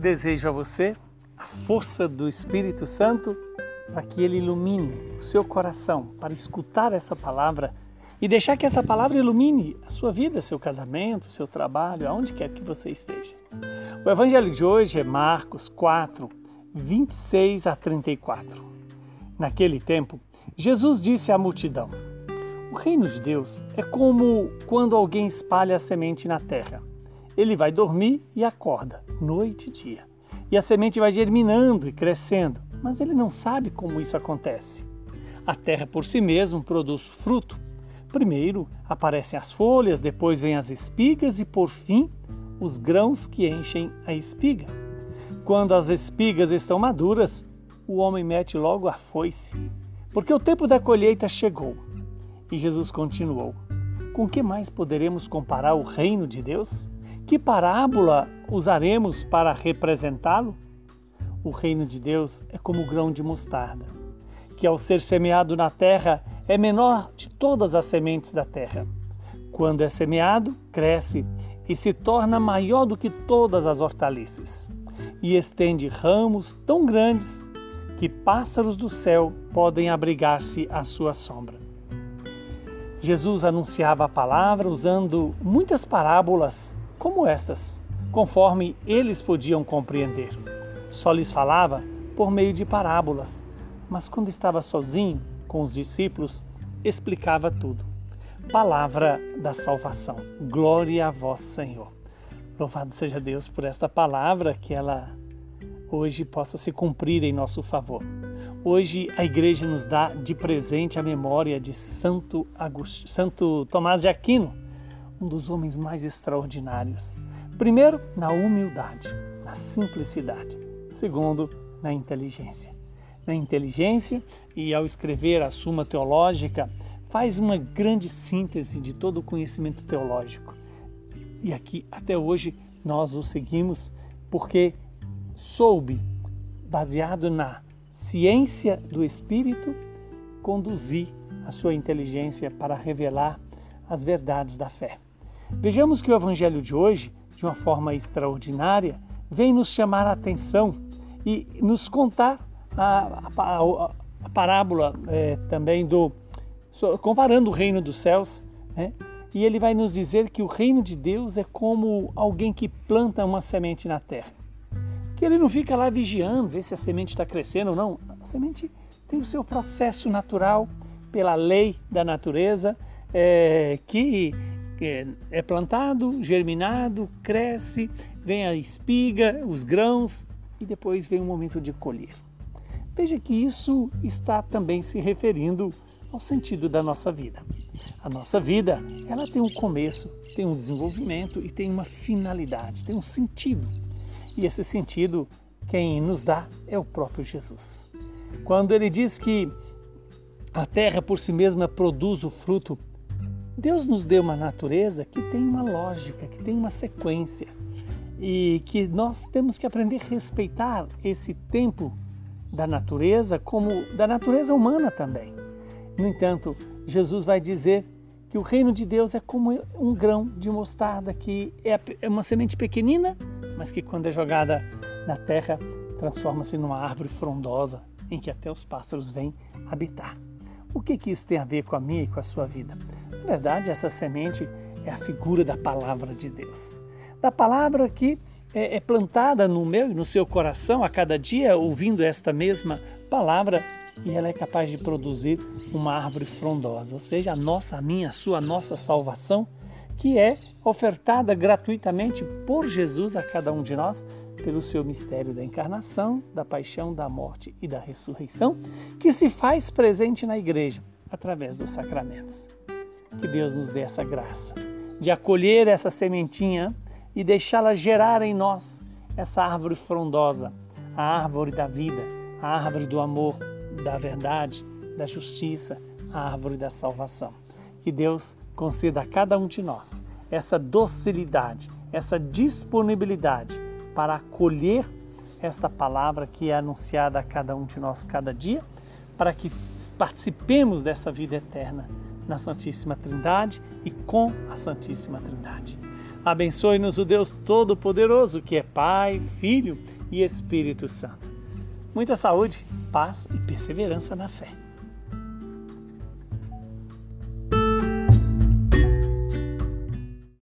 Desejo a você a força do Espírito Santo para que ele ilumine o seu coração para escutar essa palavra e deixar que essa palavra ilumine a sua vida, seu casamento, seu trabalho, aonde quer que você esteja. O evangelho de hoje é Marcos 4, 26 a 34. Naquele tempo, Jesus disse à multidão: O reino de Deus é como quando alguém espalha a semente na terra. Ele vai dormir e acorda, noite e dia. E a semente vai germinando e crescendo, mas ele não sabe como isso acontece. A terra por si mesma produz fruto Primeiro aparecem as folhas, depois vêm as espigas e, por fim, os grãos que enchem a espiga. Quando as espigas estão maduras, o homem mete logo a foice, porque o tempo da colheita chegou. E Jesus continuou: Com que mais poderemos comparar o reino de Deus? Que parábola usaremos para representá-lo? O reino de Deus é como o grão de mostarda, que ao ser semeado na terra é menor de todas as sementes da terra. Quando é semeado, cresce e se torna maior do que todas as hortaliças, e estende ramos tão grandes que pássaros do céu podem abrigar-se à sua sombra. Jesus anunciava a palavra usando muitas parábolas como estas, conforme eles podiam compreender. Só lhes falava por meio de parábolas, mas quando estava sozinho, com os discípulos, explicava tudo. Palavra da salvação. Glória a vós, Senhor. Louvado seja Deus por esta palavra que ela hoje possa se cumprir em nosso favor. Hoje a igreja nos dá de presente a memória de Santo, Agust... Santo Tomás de Aquino, um dos homens mais extraordinários. Primeiro, na humildade, na simplicidade. Segundo, na inteligência na inteligência e, ao escrever a Suma Teológica, faz uma grande síntese de todo o conhecimento teológico. E aqui, até hoje, nós o seguimos porque soube, baseado na ciência do Espírito, conduzir a sua inteligência para revelar as verdades da fé. Vejamos que o Evangelho de hoje, de uma forma extraordinária, vem nos chamar a atenção e nos contar a, a, a parábola é, também do. comparando o reino dos céus, né? e ele vai nos dizer que o reino de Deus é como alguém que planta uma semente na terra. Que ele não fica lá vigiando, ver se a semente está crescendo ou não. A semente tem o seu processo natural, pela lei da natureza, é, que é, é plantado, germinado, cresce, vem a espiga, os grãos e depois vem o momento de colher. Veja que isso está também se referindo ao sentido da nossa vida. A nossa vida, ela tem um começo, tem um desenvolvimento e tem uma finalidade, tem um sentido. E esse sentido, quem nos dá é o próprio Jesus. Quando ele diz que a terra por si mesma produz o fruto, Deus nos deu uma natureza que tem uma lógica, que tem uma sequência e que nós temos que aprender a respeitar esse tempo da natureza como da natureza humana também. No entanto, Jesus vai dizer que o reino de Deus é como um grão de mostarda, que é, é uma semente pequenina, mas que quando é jogada na terra transforma-se numa árvore frondosa em que até os pássaros vêm habitar. O que, que isso tem a ver com a minha e com a sua vida? Na verdade, essa semente é a figura da palavra de Deus. Da palavra que é, é plantada no meu e no seu coração a cada dia, ouvindo esta mesma palavra, e ela é capaz de produzir uma árvore frondosa, ou seja, a nossa, a minha, a sua, a nossa salvação, que é ofertada gratuitamente por Jesus a cada um de nós pelo seu mistério da encarnação, da paixão, da morte e da ressurreição, que se faz presente na igreja através dos sacramentos. Que Deus nos dê essa graça de acolher essa sementinha e deixá-la gerar em nós essa árvore frondosa, a árvore da vida, a árvore do amor, da verdade, da justiça, a árvore da salvação. Que Deus conceda a cada um de nós essa docilidade, essa disponibilidade para acolher esta palavra que é anunciada a cada um de nós cada dia, para que participemos dessa vida eterna na Santíssima Trindade e com a Santíssima Trindade. Abençoe-nos o Deus Todo-Poderoso, que é Pai, Filho e Espírito Santo. Muita saúde, paz e perseverança na fé.